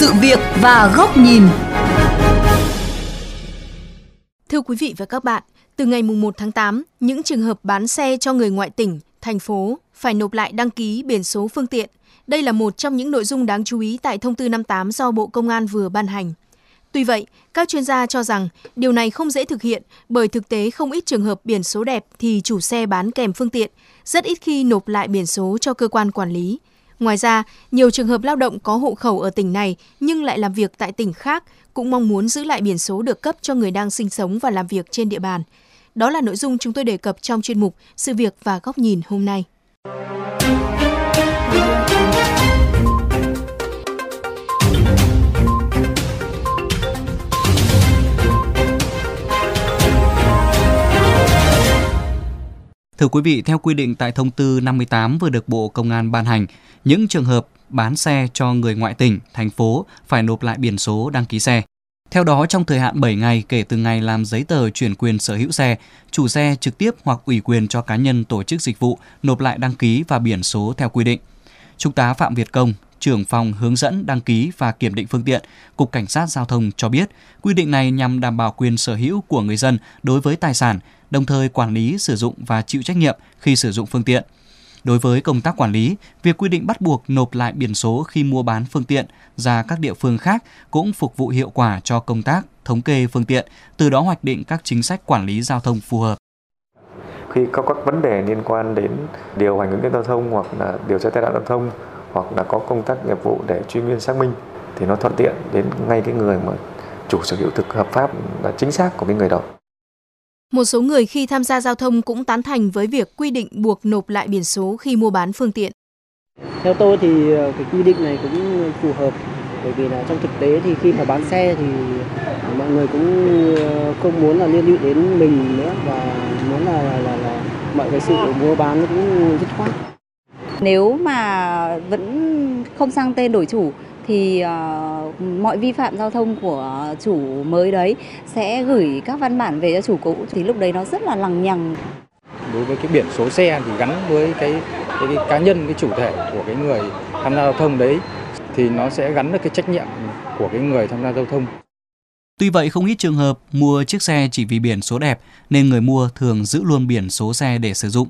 sự việc và góc nhìn. Thưa quý vị và các bạn, từ ngày 1 tháng 8, những trường hợp bán xe cho người ngoại tỉnh, thành phố phải nộp lại đăng ký biển số phương tiện. Đây là một trong những nội dung đáng chú ý tại thông tư 58 do Bộ Công an vừa ban hành. Tuy vậy, các chuyên gia cho rằng điều này không dễ thực hiện bởi thực tế không ít trường hợp biển số đẹp thì chủ xe bán kèm phương tiện, rất ít khi nộp lại biển số cho cơ quan quản lý. Ngoài ra, nhiều trường hợp lao động có hộ khẩu ở tỉnh này nhưng lại làm việc tại tỉnh khác cũng mong muốn giữ lại biển số được cấp cho người đang sinh sống và làm việc trên địa bàn. Đó là nội dung chúng tôi đề cập trong chuyên mục Sự việc và góc nhìn hôm nay. Thưa quý vị, theo quy định tại thông tư 58 vừa được Bộ Công an ban hành, những trường hợp bán xe cho người ngoại tỉnh, thành phố phải nộp lại biển số đăng ký xe. Theo đó, trong thời hạn 7 ngày kể từ ngày làm giấy tờ chuyển quyền sở hữu xe, chủ xe trực tiếp hoặc ủy quyền cho cá nhân tổ chức dịch vụ nộp lại đăng ký và biển số theo quy định. Trung tá Phạm Việt Công, trưởng phòng hướng dẫn đăng ký và kiểm định phương tiện, Cục Cảnh sát Giao thông cho biết, quy định này nhằm đảm bảo quyền sở hữu của người dân đối với tài sản, đồng thời quản lý, sử dụng và chịu trách nhiệm khi sử dụng phương tiện. Đối với công tác quản lý, việc quy định bắt buộc nộp lại biển số khi mua bán phương tiện ra các địa phương khác cũng phục vụ hiệu quả cho công tác thống kê phương tiện, từ đó hoạch định các chính sách quản lý giao thông phù hợp. Khi có các vấn đề liên quan đến điều hành ứng giao thông hoặc là điều tra tai nạn giao thông hoặc là có công tác nghiệp vụ để truy nguyên xác minh thì nó thuận tiện đến ngay cái người mà chủ sở hữu thực hợp pháp là chính xác của cái người đó. Một số người khi tham gia giao thông cũng tán thành với việc quy định buộc nộp lại biển số khi mua bán phương tiện. Theo tôi thì ờ, cái quy định này cũng phù hợp bởi vì là trong thực tế thì khi mà bán xe thì mọi người cũng ờ, không muốn là liên lụy đến mình nữa và muốn là, là, là, là mọi cái sự mua bán cũng dứt khoát. Nếu mà vẫn không sang tên đổi chủ thì uh, mọi vi phạm giao thông của chủ mới đấy sẽ gửi các văn bản về cho chủ cũ thì lúc đấy nó rất là lằng nhằng. Đối với cái biển số xe thì gắn với cái, cái, cái cá nhân cái chủ thể của cái người tham gia giao thông đấy thì nó sẽ gắn được cái trách nhiệm của cái người tham gia giao thông. Tuy vậy không ít trường hợp mua chiếc xe chỉ vì biển số đẹp nên người mua thường giữ luôn biển số xe để sử dụng.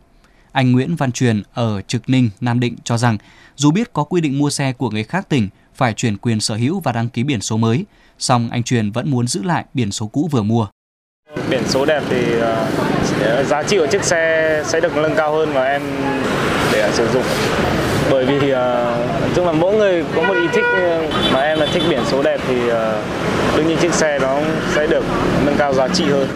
Anh Nguyễn Văn Truyền ở Trực Ninh, Nam Định cho rằng dù biết có quy định mua xe của người khác tỉnh phải chuyển quyền sở hữu và đăng ký biển số mới, song anh Truyền vẫn muốn giữ lại biển số cũ vừa mua. Biển số đẹp thì uh, giá trị của chiếc xe sẽ được nâng cao hơn và em để sử dụng. Bởi vì uh, chung là mỗi người có một ý thích mà em là thích biển số đẹp thì uh, đương nhiên chiếc xe nó sẽ được nâng cao giá trị hơn.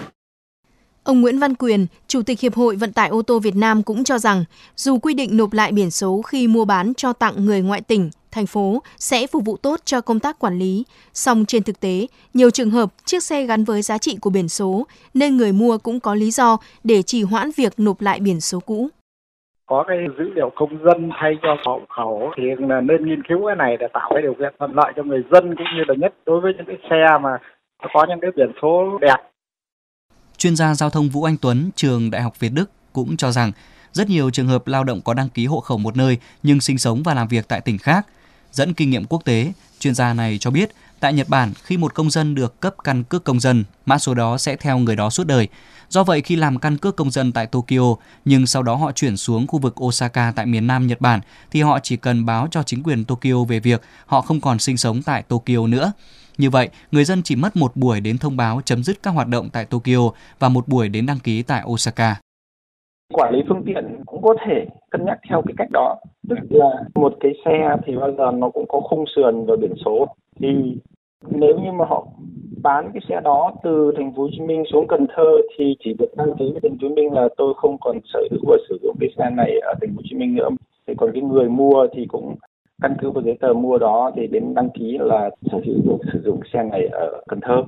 Ông Nguyễn Văn Quyền, Chủ tịch Hiệp hội Vận tải ô tô Việt Nam cũng cho rằng, dù quy định nộp lại biển số khi mua bán cho tặng người ngoại tỉnh, thành phố sẽ phục vụ tốt cho công tác quản lý, song trên thực tế, nhiều trường hợp chiếc xe gắn với giá trị của biển số nên người mua cũng có lý do để trì hoãn việc nộp lại biển số cũ. Có cái dữ liệu công dân thay cho hộ khẩu thì là nên nghiên cứu cái này để tạo cái điều kiện thuận lợi cho người dân cũng như là nhất đối với những cái xe mà có những cái biển số đẹp. Chuyên gia giao thông Vũ Anh Tuấn, trường Đại học Việt Đức cũng cho rằng rất nhiều trường hợp lao động có đăng ký hộ khẩu một nơi nhưng sinh sống và làm việc tại tỉnh khác. Dẫn kinh nghiệm quốc tế, chuyên gia này cho biết tại Nhật Bản khi một công dân được cấp căn cước công dân, mã số đó sẽ theo người đó suốt đời. Do vậy khi làm căn cước công dân tại Tokyo nhưng sau đó họ chuyển xuống khu vực Osaka tại miền Nam Nhật Bản thì họ chỉ cần báo cho chính quyền Tokyo về việc họ không còn sinh sống tại Tokyo nữa. Như vậy, người dân chỉ mất một buổi đến thông báo chấm dứt các hoạt động tại Tokyo và một buổi đến đăng ký tại Osaka. Quản lý phương tiện cũng có thể cân nhắc theo cái cách đó. Tức là một cái xe thì bao giờ nó cũng có khung sườn và biển số. Thì nếu như mà họ bán cái xe đó từ thành phố Hồ Chí Minh xuống Cần Thơ thì chỉ được đăng ký với thành phố Hồ Chí Minh là tôi không còn sở hữu và sử dụng cái xe này ở thành phố Hồ Chí Minh nữa. Thì còn cái người mua thì cũng căn cứ vào giấy tờ mua đó thì đến đăng ký là sở hữu được sử dụng xe này ở Cần Thơ.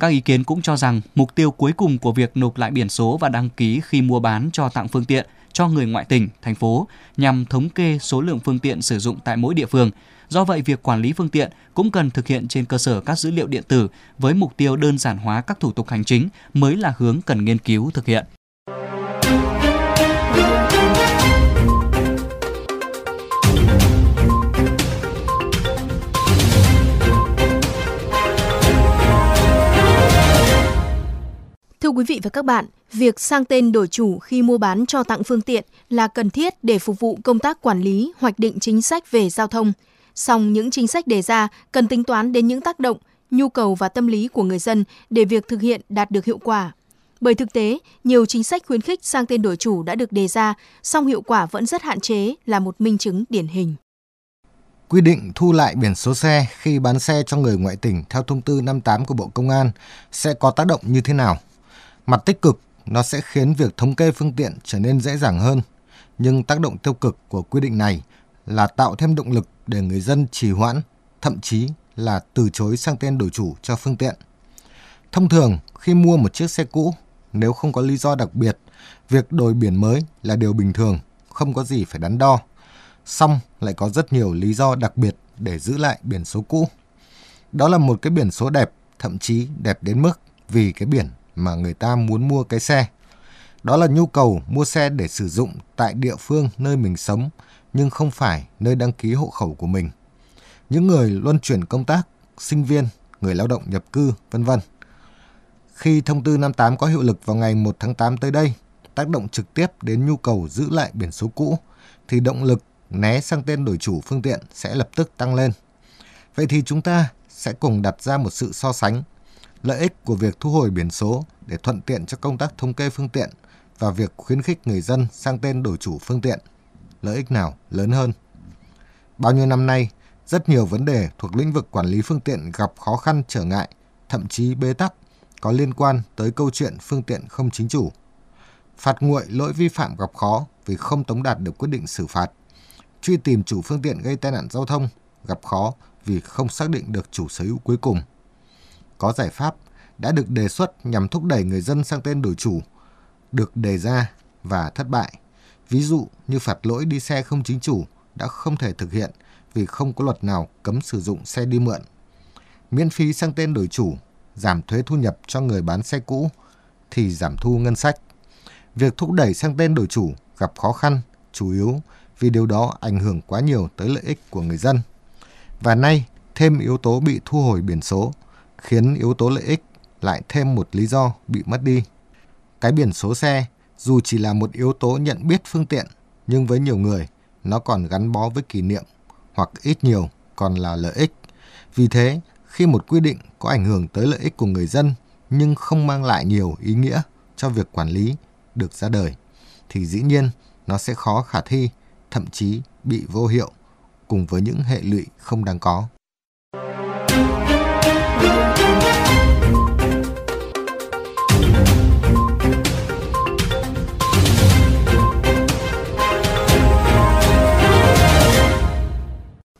Các ý kiến cũng cho rằng mục tiêu cuối cùng của việc nộp lại biển số và đăng ký khi mua bán cho tặng phương tiện cho người ngoại tỉnh, thành phố nhằm thống kê số lượng phương tiện sử dụng tại mỗi địa phương. Do vậy, việc quản lý phương tiện cũng cần thực hiện trên cơ sở các dữ liệu điện tử với mục tiêu đơn giản hóa các thủ tục hành chính mới là hướng cần nghiên cứu thực hiện. Quý vị và các bạn, việc sang tên đổi chủ khi mua bán cho tặng phương tiện là cần thiết để phục vụ công tác quản lý, hoạch định chính sách về giao thông. Song những chính sách đề ra cần tính toán đến những tác động, nhu cầu và tâm lý của người dân để việc thực hiện đạt được hiệu quả. Bởi thực tế, nhiều chính sách khuyến khích sang tên đổi chủ đã được đề ra, song hiệu quả vẫn rất hạn chế là một minh chứng điển hình. Quy định thu lại biển số xe khi bán xe cho người ngoại tỉnh theo thông tư 58 của Bộ Công an sẽ có tác động như thế nào? Mặt tích cực, nó sẽ khiến việc thống kê phương tiện trở nên dễ dàng hơn. Nhưng tác động tiêu cực của quy định này là tạo thêm động lực để người dân trì hoãn, thậm chí là từ chối sang tên đổi chủ cho phương tiện. Thông thường, khi mua một chiếc xe cũ, nếu không có lý do đặc biệt, việc đổi biển mới là điều bình thường, không có gì phải đắn đo. Xong lại có rất nhiều lý do đặc biệt để giữ lại biển số cũ. Đó là một cái biển số đẹp, thậm chí đẹp đến mức vì cái biển mà người ta muốn mua cái xe. Đó là nhu cầu mua xe để sử dụng tại địa phương nơi mình sống, nhưng không phải nơi đăng ký hộ khẩu của mình. Những người luân chuyển công tác, sinh viên, người lao động nhập cư, vân vân. Khi thông tư 58 có hiệu lực vào ngày 1 tháng 8 tới đây, tác động trực tiếp đến nhu cầu giữ lại biển số cũ, thì động lực né sang tên đổi chủ phương tiện sẽ lập tức tăng lên. Vậy thì chúng ta sẽ cùng đặt ra một sự so sánh lợi ích của việc thu hồi biển số để thuận tiện cho công tác thống kê phương tiện và việc khuyến khích người dân sang tên đổi chủ phương tiện. Lợi ích nào lớn hơn? Bao nhiêu năm nay, rất nhiều vấn đề thuộc lĩnh vực quản lý phương tiện gặp khó khăn trở ngại, thậm chí bế tắc có liên quan tới câu chuyện phương tiện không chính chủ. Phạt nguội lỗi vi phạm gặp khó vì không tống đạt được quyết định xử phạt. Truy tìm chủ phương tiện gây tai nạn giao thông gặp khó vì không xác định được chủ sở hữu cuối cùng. Có giải pháp đã được đề xuất nhằm thúc đẩy người dân sang tên đổi chủ, được đề ra và thất bại. Ví dụ như phạt lỗi đi xe không chính chủ đã không thể thực hiện vì không có luật nào cấm sử dụng xe đi mượn. Miễn phí sang tên đổi chủ giảm thuế thu nhập cho người bán xe cũ thì giảm thu ngân sách. Việc thúc đẩy sang tên đổi chủ gặp khó khăn chủ yếu vì điều đó ảnh hưởng quá nhiều tới lợi ích của người dân. Và nay, thêm yếu tố bị thu hồi biển số, khiến yếu tố lợi ích lại thêm một lý do bị mất đi. Cái biển số xe, dù chỉ là một yếu tố nhận biết phương tiện, nhưng với nhiều người, nó còn gắn bó với kỷ niệm, hoặc ít nhiều còn là lợi ích. Vì thế, khi một quy định có ảnh hưởng tới lợi ích của người dân nhưng không mang lại nhiều ý nghĩa cho việc quản lý được ra đời thì dĩ nhiên nó sẽ khó khả thi, thậm chí bị vô hiệu cùng với những hệ lụy không đáng có.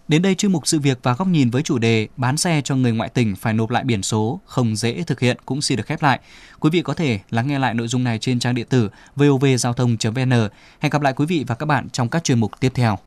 Đến đây chuyên mục sự việc và góc nhìn với chủ đề bán xe cho người ngoại tỉnh phải nộp lại biển số, không dễ thực hiện cũng xin được khép lại. Quý vị có thể lắng nghe lại nội dung này trên trang điện tử vovgiao thông.vn. Hẹn gặp lại quý vị và các bạn trong các chuyên mục tiếp theo.